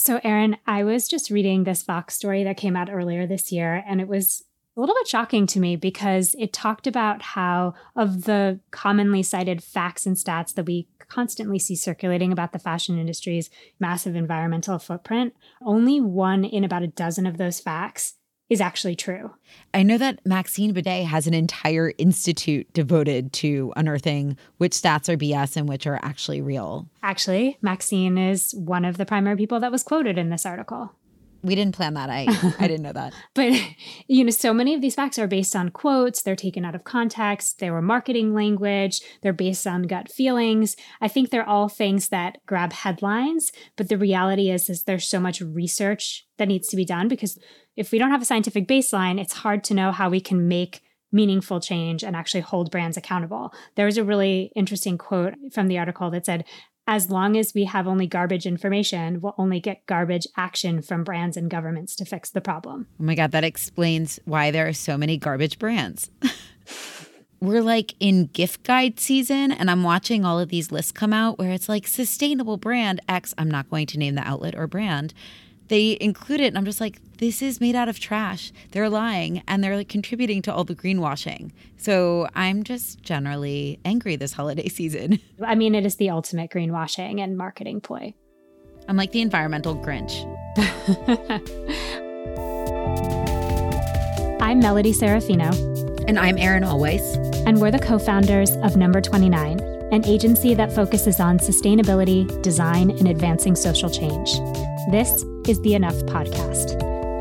So, Erin, I was just reading this Vox story that came out earlier this year, and it was a little bit shocking to me because it talked about how, of the commonly cited facts and stats that we constantly see circulating about the fashion industry's massive environmental footprint, only one in about a dozen of those facts is actually true. I know that Maxine Bédat has an entire institute devoted to unearthing which stats are BS and which are actually real. Actually, Maxine is one of the primary people that was quoted in this article. We didn't plan that. I I didn't know that. but you know, so many of these facts are based on quotes, they're taken out of context, they were marketing language, they're based on gut feelings. I think they're all things that grab headlines, but the reality is is there's so much research that needs to be done because if we don't have a scientific baseline, it's hard to know how we can make meaningful change and actually hold brands accountable. There was a really interesting quote from the article that said, as long as we have only garbage information, we'll only get garbage action from brands and governments to fix the problem. Oh my God, that explains why there are so many garbage brands. We're like in gift guide season, and I'm watching all of these lists come out where it's like sustainable brand X. I'm not going to name the outlet or brand they include it and i'm just like this is made out of trash. They're lying and they're like contributing to all the greenwashing. So i'm just generally angry this holiday season. I mean it is the ultimate greenwashing and marketing ploy. I'm like the environmental grinch. I'm melody serafino. And i'm erin Allweiss and we're the co-founders of number 29 an agency that focuses on sustainability design and advancing social change. This is the Enough Podcast.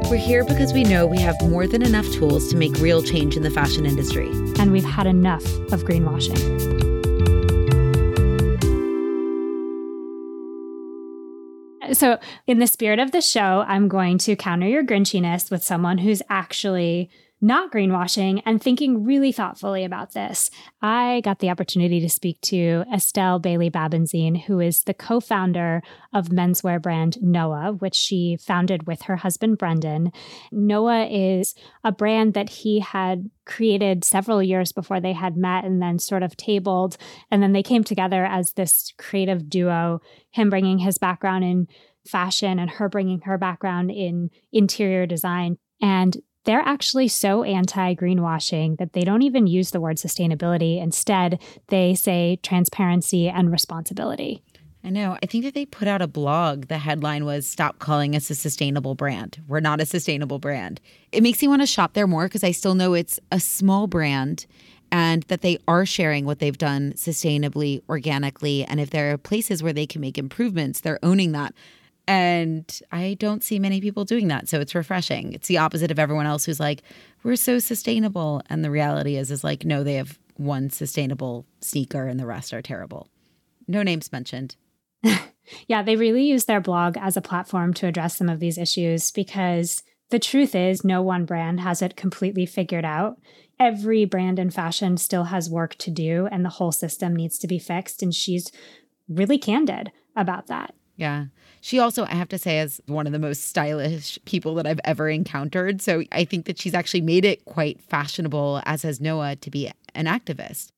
We're here because we know we have more than enough tools to make real change in the fashion industry. And we've had enough of greenwashing. So, in the spirit of the show, I'm going to counter your grinchiness with someone who's actually not greenwashing and thinking really thoughtfully about this. I got the opportunity to speak to Estelle Bailey Babenzien, who is the co founder of menswear brand Noah, which she founded with her husband Brendan. Noah is a brand that he had created several years before they had met and then sort of tabled. And then they came together as this creative duo, him bringing his background in fashion and her bringing her background in interior design. And they're actually so anti greenwashing that they don't even use the word sustainability. Instead, they say transparency and responsibility. I know. I think that they put out a blog. The headline was Stop calling us a sustainable brand. We're not a sustainable brand. It makes me want to shop there more because I still know it's a small brand and that they are sharing what they've done sustainably, organically. And if there are places where they can make improvements, they're owning that. And I don't see many people doing that. So it's refreshing. It's the opposite of everyone else who's like, we're so sustainable. And the reality is, is like, no, they have one sustainable sneaker and the rest are terrible. No names mentioned. yeah, they really use their blog as a platform to address some of these issues because the truth is, no one brand has it completely figured out. Every brand in fashion still has work to do, and the whole system needs to be fixed. And she's really candid about that. Yeah. She also, I have to say, is one of the most stylish people that I've ever encountered. So I think that she's actually made it quite fashionable, as has Noah, to be an activist.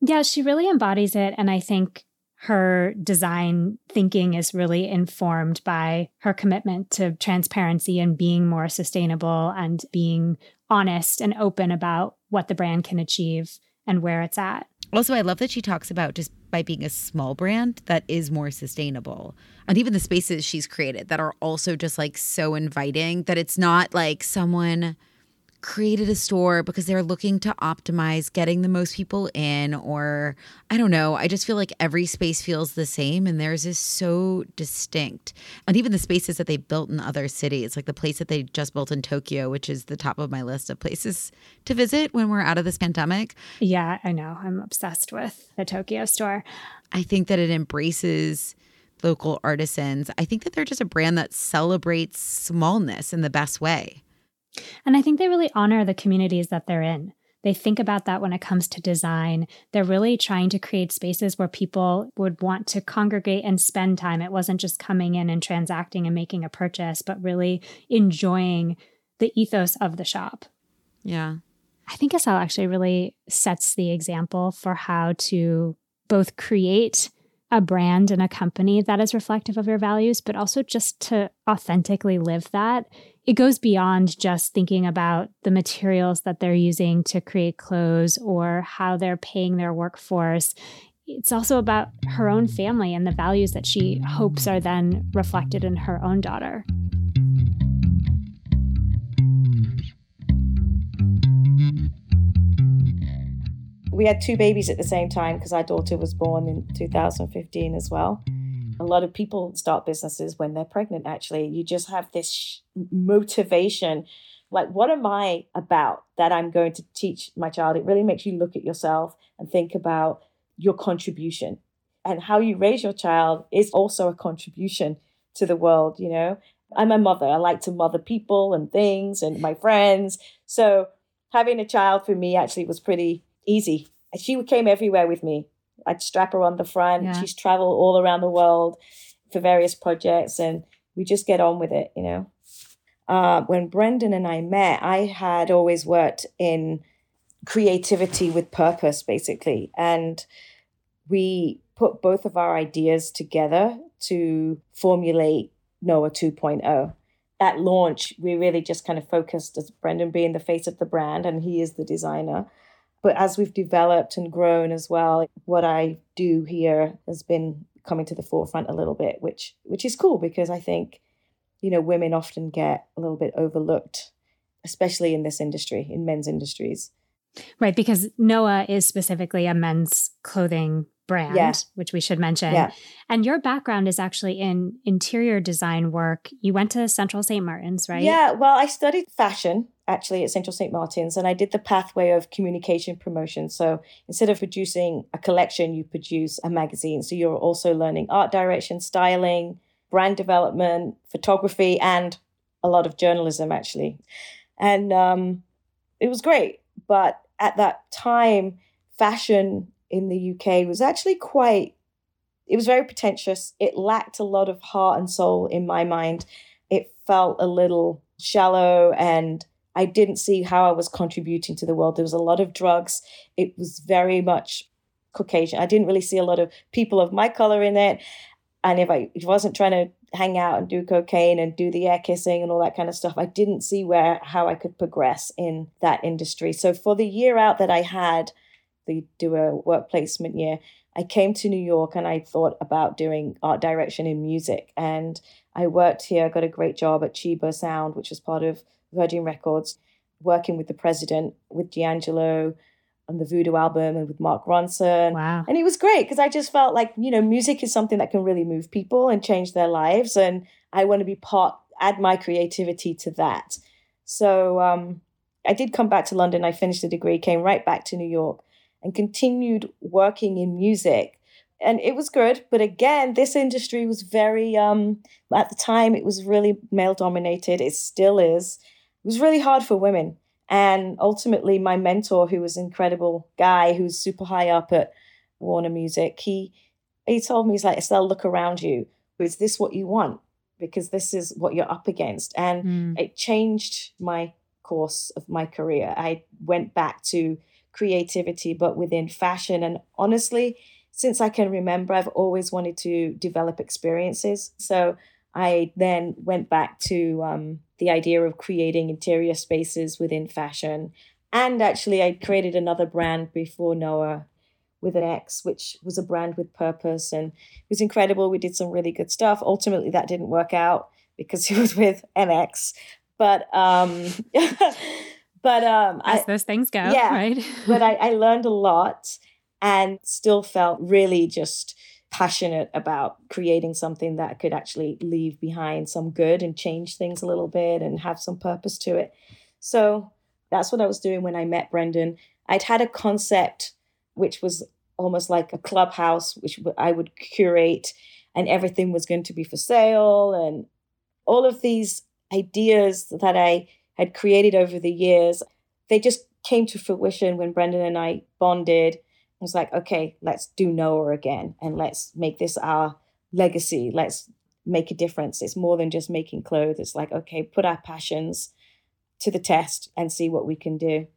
Yeah, she really embodies it. And I think her design thinking is really informed by her commitment to transparency and being more sustainable and being honest and open about what the brand can achieve and where it's at. Also, I love that she talks about just by being a small brand that is more sustainable. And even the spaces she's created that are also just like so inviting that it's not like someone created a store because they're looking to optimize getting the most people in or I don't know I just feel like every space feels the same and theirs is so distinct. And even the spaces that they built in other cities like the place that they just built in Tokyo which is the top of my list of places to visit when we're out of this pandemic. Yeah I know. I'm obsessed with the Tokyo store. I think that it embraces local artisans. I think that they're just a brand that celebrates smallness in the best way and I think they really honor the communities that they're in. They think about that when it comes to design. They're really trying to create spaces where people would want to congregate and spend time. It wasn't just coming in and transacting and making a purchase, but really enjoying the ethos of the shop. Yeah. I think Estelle actually really sets the example for how to both create a brand and a company that is reflective of your values, but also just to authentically live that. It goes beyond just thinking about the materials that they're using to create clothes or how they're paying their workforce. It's also about her own family and the values that she hopes are then reflected in her own daughter. We had two babies at the same time because our daughter was born in 2015 as well. A lot of people start businesses when they're pregnant, actually. You just have this motivation. Like, what am I about that I'm going to teach my child? It really makes you look at yourself and think about your contribution. And how you raise your child is also a contribution to the world, you know? I'm a mother. I like to mother people and things and my friends. So having a child for me actually was pretty easy. She came everywhere with me. I'd strap her on the front. Yeah. She's traveled all around the world for various projects, and we just get on with it, you know. Uh, when Brendan and I met, I had always worked in creativity with purpose, basically. And we put both of our ideas together to formulate Noah 2.0. At launch, we really just kind of focused as Brendan being the face of the brand, and he is the designer. But as we've developed and grown as well, what I do here has been coming to the forefront a little bit, which which is cool because I think, you know, women often get a little bit overlooked, especially in this industry, in men's industries. Right, because Noah is specifically a men's clothing brand, yeah. which we should mention. Yeah. And your background is actually in interior design work. You went to Central St. Martin's, right? Yeah, well, I studied fashion actually at Central St. Martin's and I did the pathway of communication promotion. So instead of producing a collection, you produce a magazine. So you're also learning art direction, styling, brand development, photography, and a lot of journalism actually. And um, it was great. But at that time, fashion in the UK was actually quite, it was very pretentious. It lacked a lot of heart and soul in my mind. It felt a little shallow and I didn't see how I was contributing to the world. There was a lot of drugs. It was very much Caucasian. I didn't really see a lot of people of my color in it. And if I wasn't trying to hang out and do cocaine and do the air kissing and all that kind of stuff, I didn't see where how I could progress in that industry. So for the year out that I had, the do a work placement year, I came to New York and I thought about doing art direction in music. And I worked here, got a great job at Cheeba Sound, which was part of Virgin Records, working with the president, with D'Angelo, on the Voodoo album and with Mark Ronson. Wow. And it was great because I just felt like, you know, music is something that can really move people and change their lives. And I want to be part, add my creativity to that. So um, I did come back to London. I finished the degree, came right back to New York and continued working in music. And it was good. But again, this industry was very, um, at the time, it was really male dominated. It still is. It was really hard for women. And ultimately, my mentor, who was an incredible guy who's super high up at Warner Music, he he told me, he's like, Estelle, look around you. Is this what you want? Because this is what you're up against. And mm. it changed my course of my career. I went back to creativity, but within fashion. And honestly, since I can remember, I've always wanted to develop experiences. So I then went back to um, the idea of creating interior spaces within fashion. And actually, I created another brand before Noah with an X, which was a brand with purpose. And it was incredible. We did some really good stuff. Ultimately, that didn't work out because it was with NX. But um, but um, as I, those things go, yeah, right? but I, I learned a lot and still felt really just passionate about creating something that could actually leave behind some good and change things a little bit and have some purpose to it. So that's what I was doing when I met Brendan. I'd had a concept which was almost like a clubhouse, which I would curate, and everything was going to be for sale. And all of these ideas that I had created over the years, they just came to fruition when Brendan and I bonded was like, okay, let's do Noah again and let's make this our legacy. Let's make a difference. It's more than just making clothes. It's like, okay, put our passions to the test and see what we can do.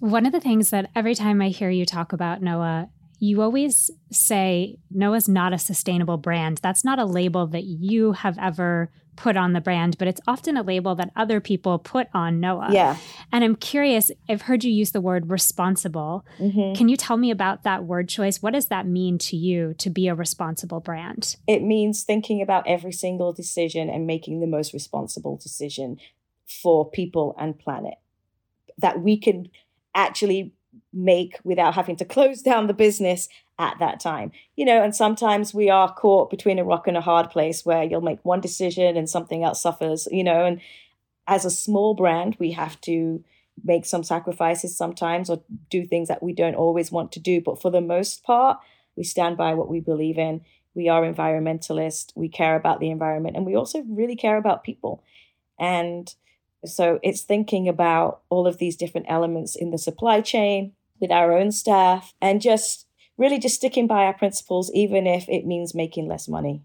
One of the things that every time I hear you talk about Noah, you always say Noah's not a sustainable brand. That's not a label that you have ever put on the brand, but it's often a label that other people put on Noah. Yeah. And I'm curious, I've heard you use the word responsible. Mm-hmm. Can you tell me about that word choice? What does that mean to you to be a responsible brand? It means thinking about every single decision and making the most responsible decision for people and planet that we can actually make without having to close down the business at that time. You know, and sometimes we are caught between a rock and a hard place where you'll make one decision and something else suffers, you know, and as a small brand, we have to make some sacrifices sometimes or do things that we don't always want to do, but for the most part, we stand by what we believe in. We are environmentalists, we care about the environment, and we also really care about people. And so it's thinking about all of these different elements in the supply chain with our own staff and just really just sticking by our principles, even if it means making less money.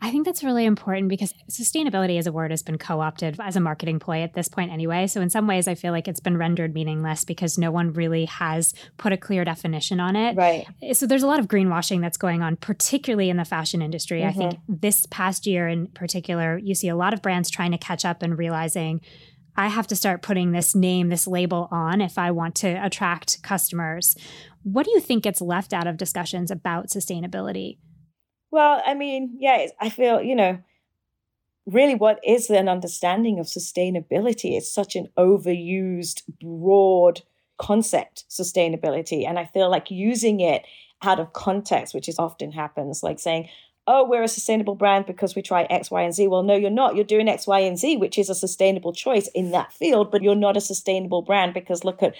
I think that's really important because sustainability as a word has been co opted as a marketing ploy at this point, anyway. So, in some ways, I feel like it's been rendered meaningless because no one really has put a clear definition on it. Right. So, there's a lot of greenwashing that's going on, particularly in the fashion industry. Mm-hmm. I think mm-hmm. this past year in particular, you see a lot of brands trying to catch up and realizing. I have to start putting this name, this label on if I want to attract customers. What do you think gets left out of discussions about sustainability? Well, I mean, yeah, I feel, you know, really what is an understanding of sustainability? It's such an overused, broad concept, sustainability. And I feel like using it out of context, which is often happens, like saying, oh, we're a sustainable brand because we try X, Y, and Z. Well, no, you're not. You're doing X, Y, and Z, which is a sustainable choice in that field, but you're not a sustainable brand because look at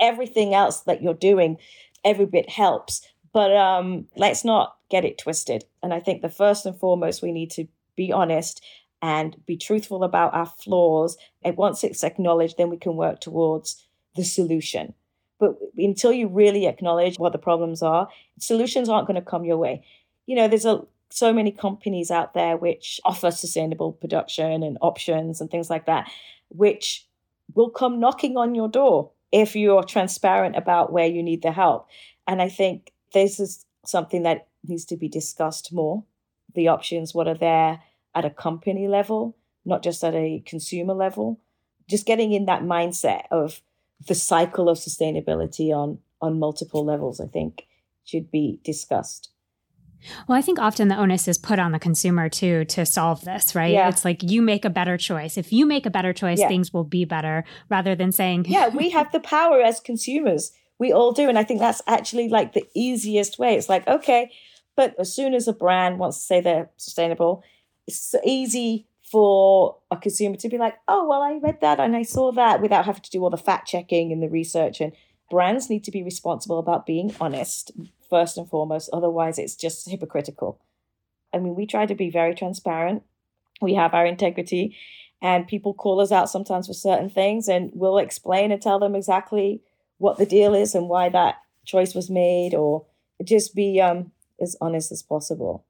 everything else that you're doing. Every bit helps. But um, let's not get it twisted. And I think the first and foremost, we need to be honest and be truthful about our flaws. And once it's acknowledged, then we can work towards the solution. But until you really acknowledge what the problems are, solutions aren't going to come your way. You know, there's a so many companies out there which offer sustainable production and options and things like that, which will come knocking on your door if you're transparent about where you need the help. And I think this is something that needs to be discussed more. The options, what are there at a company level, not just at a consumer level. Just getting in that mindset of the cycle of sustainability on on multiple levels, I think, should be discussed. Well, I think often the onus is put on the consumer too to solve this, right? Yeah. It's like you make a better choice. If you make a better choice, yeah. things will be better rather than saying, Yeah, we have the power as consumers. We all do. And I think that's actually like the easiest way. It's like, okay, but as soon as a brand wants to say they're sustainable, it's easy for a consumer to be like, oh, well, I read that and I saw that without having to do all the fact checking and the research. And brands need to be responsible about being honest, first and foremost. Otherwise, it's just hypocritical. I mean, we try to be very transparent, we have our integrity, and people call us out sometimes for certain things, and we'll explain and tell them exactly what the deal is and why that choice was made, or just be um, as honest as possible.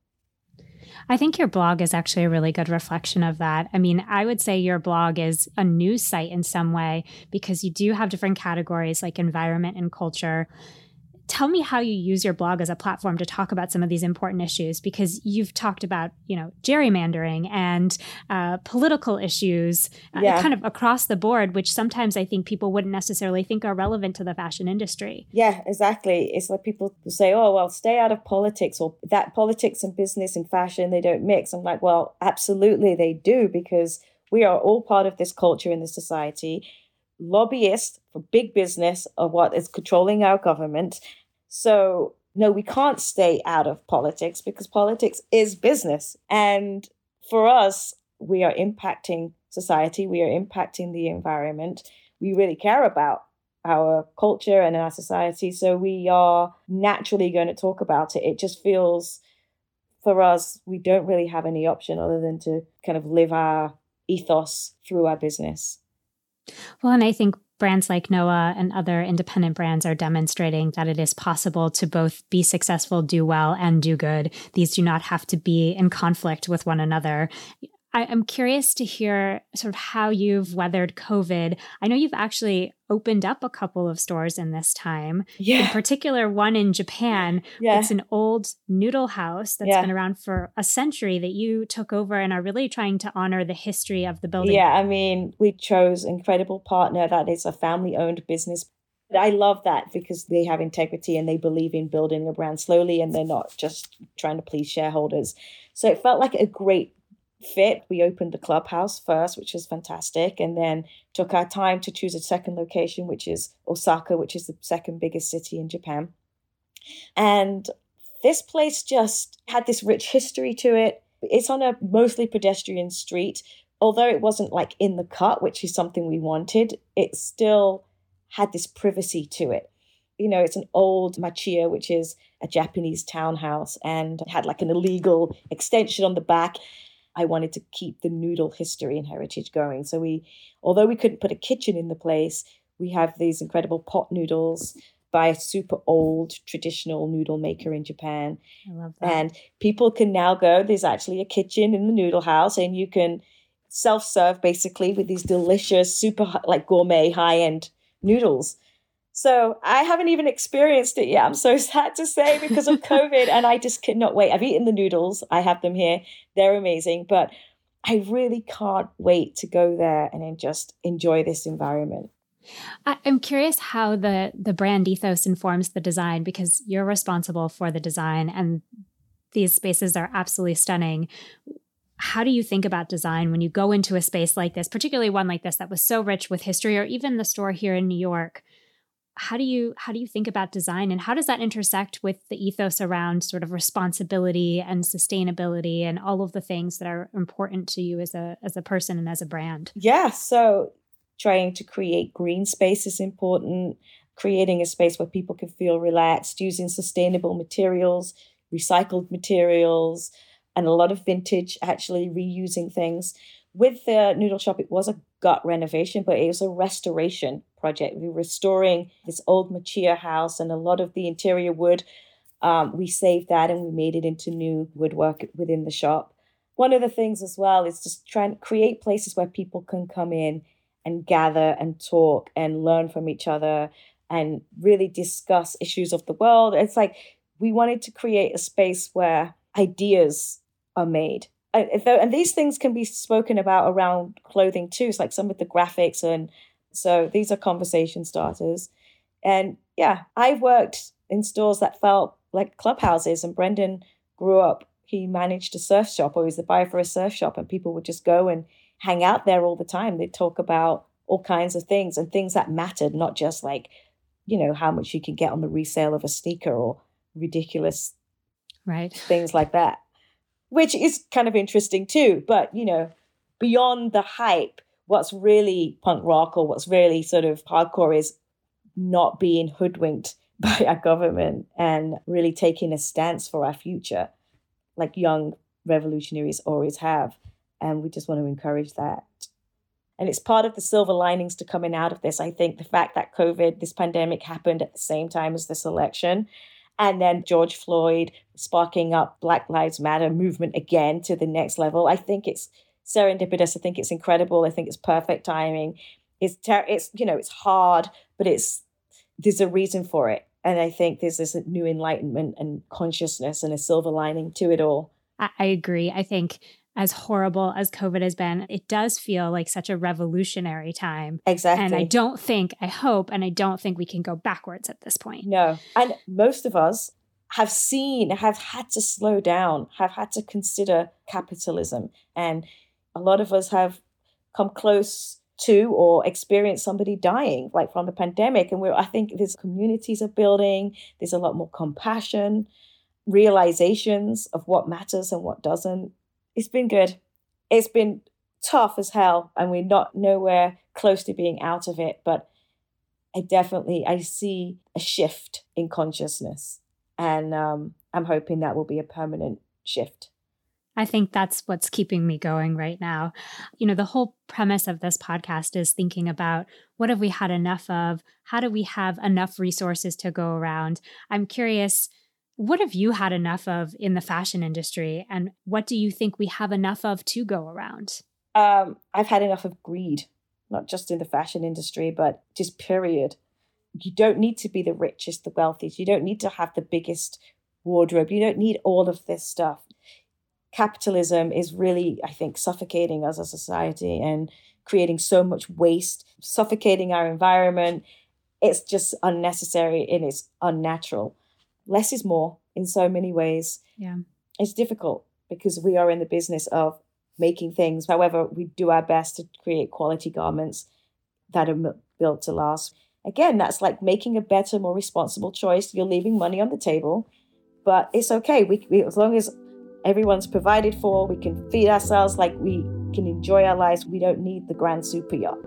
I think your blog is actually a really good reflection of that. I mean, I would say your blog is a news site in some way because you do have different categories like environment and culture tell me how you use your blog as a platform to talk about some of these important issues because you've talked about you know gerrymandering and uh, political issues uh, kind of across the board which sometimes i think people wouldn't necessarily think are relevant to the fashion industry. Yeah exactly. It's like people say oh well stay out of politics or that politics and business and fashion they don't mix. I'm like well absolutely they do because we are all part of this culture in this society lobbyists for big business are what is controlling our government. So, no, we can't stay out of politics because politics is business. And for us, we are impacting society, we are impacting the environment. We really care about our culture and our society. So we are naturally going to talk about it. It just feels for us, we don't really have any option other than to kind of live our ethos through our business. Well, and I think brands like Noah and other independent brands are demonstrating that it is possible to both be successful, do well, and do good. These do not have to be in conflict with one another. I, am curious to hear sort of how you've weathered COVID. I know you've actually opened up a couple of stores in this time. Yeah. In particular, one in Japan. Yeah. It's an old noodle house that's Yeah. been around for a century that you took over and are really trying to honor the history of the building. Yeah, I mean, we chose incredible partner that is a family owned business. I love that because they have integrity and they believe in building a brand slowly and they're not just trying to please shareholders. So it felt like a great fit. We opened the clubhouse first, which was fantastic, and then took our time to choose a second location, which is Osaka, which is the second biggest city in Japan. And this place just had this rich history to it. It's on a mostly pedestrian street. Although it wasn't like in the cut, which is something we wanted, it still had this privacy to it. You know, it's an old machiya, which is a Japanese townhouse, and had like an illegal extension on the back. I wanted to keep the noodle history and heritage going. So we, although we couldn't put a kitchen in the place, we have these incredible pot noodles by a super old traditional noodle maker in Japan. I love that. And people can now go, there's actually a kitchen in the noodle house, and you can self serve basically with these delicious, super like gourmet high end noodles. So I haven't even experienced it yet. I'm so sad to say because of COVID, and I just cannot wait. I've eaten the noodles, I have them here, they're amazing, but I really can't wait to go there and just enjoy this environment. I'm curious how the the brand ethos informs the design because you're responsible for the design and these spaces are absolutely stunning. How do you think about design when you go into a space like this, particularly one like this that was so rich with history or even the store here in New York? How do you how do you think about design and how does that intersect with the ethos around sort of responsibility and sustainability and all of the things that are important to you as a as a person and as a brand? Yeah, so trying to create green space is important, creating a space where people can feel relaxed, using sustainable materials, recycled materials, and a lot of vintage, actually reusing things. With the noodle shop, it was a gut renovation, but it was a restoration project. We were restoring this old machiya house and a lot of the interior wood. Um, we saved that and we made it into new woodwork within the shop. One of the things as well is just trying to create places where people can come in and gather and talk and learn from each other and really discuss issues of the world. It's like we wanted to create a space where ideas are made. And these things can be spoken about around clothing too. It's like some of the graphics. And so these are conversation starters. And yeah, I've worked in stores that felt like clubhouses. And Brendan grew up, he managed a surf shop or he was the buyer for a surf shop. And people would just go and hang out there all the time. They'd talk about all kinds of things and things that mattered, not just like, you know, how much you can get on the resale of a sneaker or ridiculous Right. things like that, which is kind of interesting too. But, you know, beyond the hype, what's really punk rock or what's really sort of hardcore is not being hoodwinked by our government and really taking a stance for our future, like young revolutionaries always have. And we just want to encourage that. And it's part of the silver linings to coming out of this. I think the fact that COVID, this pandemic happened at the same time as this election, and then George Floyd sparking up Black Lives Matter movement again to the next level. I think it's serendipitous. I think it's incredible. I think it's perfect timing. It's ter- it's you know it's hard, but it's there's a reason for it, and I think there's this new enlightenment and consciousness and a silver lining to it all. I, I agree. I think as horrible as COVID has been, it does feel like such a revolutionary time. Exactly. And I don't think, I hope, and I don't think we can go backwards at this point. No. And most of us have seen, have had to slow down, have had to consider capitalism. And a lot of us have come close to or experienced somebody dying, like from the pandemic. And we're, I think there's communities are building, there's a lot more compassion, realizations of what matters and what doesn't. It's been good. It's been tough as hell, and we're not nowhere close to being out of it. But I definitely I see a shift in consciousness, and um, I'm hoping that will be a permanent shift. I think that's what's keeping me going right now. You know, the whole premise of this podcast is thinking about what have we had enough of? How do we have enough resources to go around? I'm curious What have you had enough of in the fashion industry? And what do you think we have enough of to go around? Um, I've had enough of greed, not just in the fashion industry, but just period. You don't need to be the richest, the wealthiest. You don't need to have the biggest wardrobe. You don't need all of this stuff. Capitalism is really, I think, suffocating us as a society and creating so much waste, suffocating our environment. It's just unnecessary and it's unnatural. Less is more in so many ways. Yeah. It's difficult because we are in the business of making things. However, we do our best to create quality garments that are built to last. Again, that's like making a better, more responsible choice. You're leaving money on the table, but it's okay. We, we as long as everyone's provided for, we can feed ourselves like we can enjoy our lives. We don't need the grand super yacht.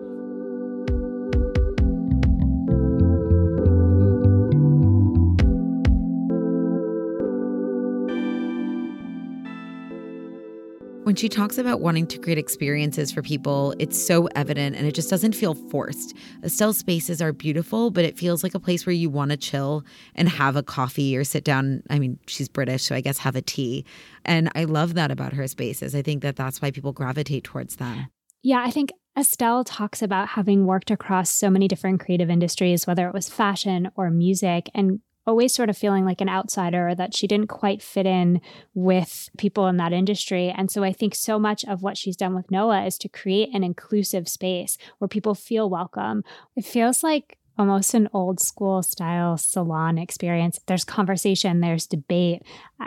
When she talks about wanting to create experiences for people, it's so evident and it just doesn't feel forced. Estelle's spaces are beautiful, but it feels like a place where you want to chill and have a coffee or sit down. I mean, she's British, so I guess have a tea. And I love that about her spaces. I think that that's why people gravitate towards them. Yeah, I think Estelle talks about having worked across so many different creative industries, whether it was fashion or music, and always sort of feeling like an outsider that she didn't quite fit in with people in that industry. And so I think so much of what she's done with Noah is to create an inclusive space where people feel welcome. It feels like almost an old school style salon experience. There's conversation, there's debate.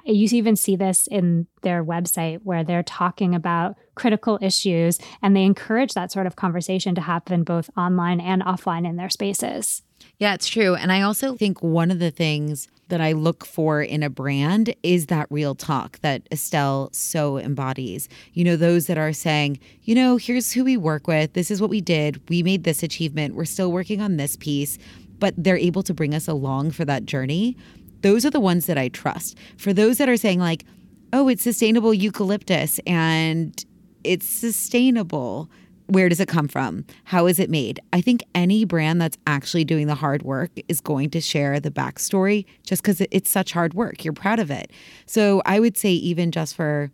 You even see this in their website where they're talking about critical issues and they encourage that sort of conversation to happen both online and offline in their spaces. Yeah, it's true. And I also think one of the things that I look for in a brand is that real talk that Estelle so embodies. You know, those that are saying, you know, here's who we work with, this is what we did, we made this achievement, we're still working on this piece, but they're able to bring us along for that journey. Those are the ones that I trust. For those that are saying, like, oh, it's sustainable eucalyptus and it's sustainable where does it come from? How is it made? I think any brand that's actually doing the hard work is going to share the backstory just because it's such hard work. You're proud of it. So I would say, even just for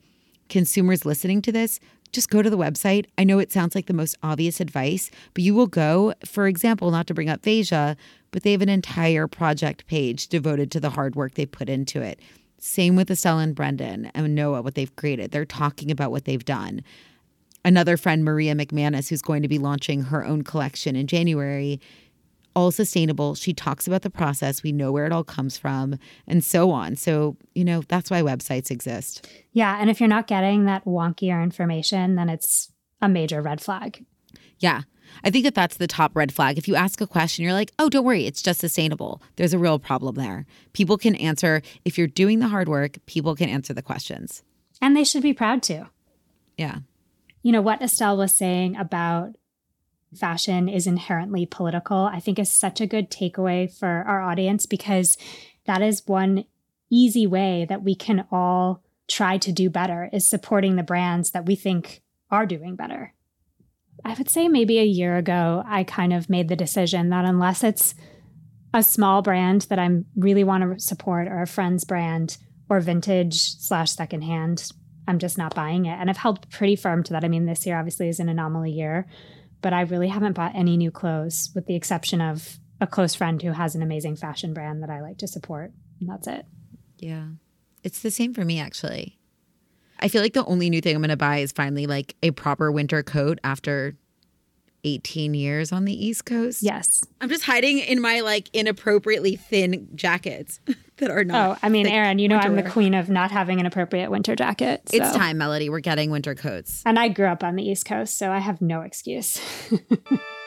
consumers listening to this, just go to the website. I know it sounds like the most obvious advice, but you will go, for example, not to bring up Veja, but they have an entire project page devoted to the hard work they put into it. Same with Estelle and Brendan and Noah, what they've created. They're talking about what they've done another friend, Maria McManus, who's going to be launching her own collection in January. All sustainable. She talks about the process. We know where it all comes from and so on. So, you know, that's why websites exist. Yeah. And if you're not getting that wonkier information, then it's a major red flag. Yeah. I think that that's the top red flag. If you ask a question, you're like, oh, don't worry, it's just sustainable. There's a real problem there. People can answer, if you're doing the hard work, people can answer the questions. And they should be proud to. Yeah you know, what Estelle was saying about fashion is inherently political, I think is such a good takeaway for our audience because that is one easy way that we can all try to do better is supporting the brands that we think are doing better. I would say maybe a year ago, I kind of made the decision that unless it's a small brand that I really want to support or a friend's brand or vintage slash secondhand I'm just not buying it. And I've held pretty firm to that. I mean, this year obviously is an anomaly year, but I really haven't bought any new clothes with the exception of a close friend who has an amazing fashion brand that I like to support. And that's it. Yeah. It's the same for me, actually. I feel like the only new thing I'm going to buy is finally like a proper winter coat after 18 years on the East Coast. Yes. I'm just hiding in my like inappropriately thin jackets that are not. Oh, I mean, Erin, you know I'm the queen of not having an appropriate winter jacket. So. It's time, Melody. We're getting winter coats. And I grew up on the East Coast, so I have no excuse.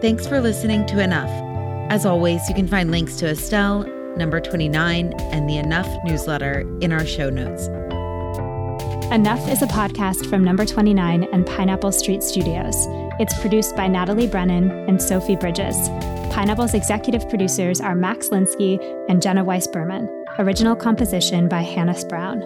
Thanks for listening to Enough. As always, you can find links to Estelle, number 29, and the Enough newsletter in our show notes. Enough is a podcast from Number 29 and Pineapple Street Studios. It's produced by Natalie Brennan and Sophie Bridges. Pineapple's executive producers are Max Linsky and Jenna Weiss Berman. Original composition by Hannis Brown.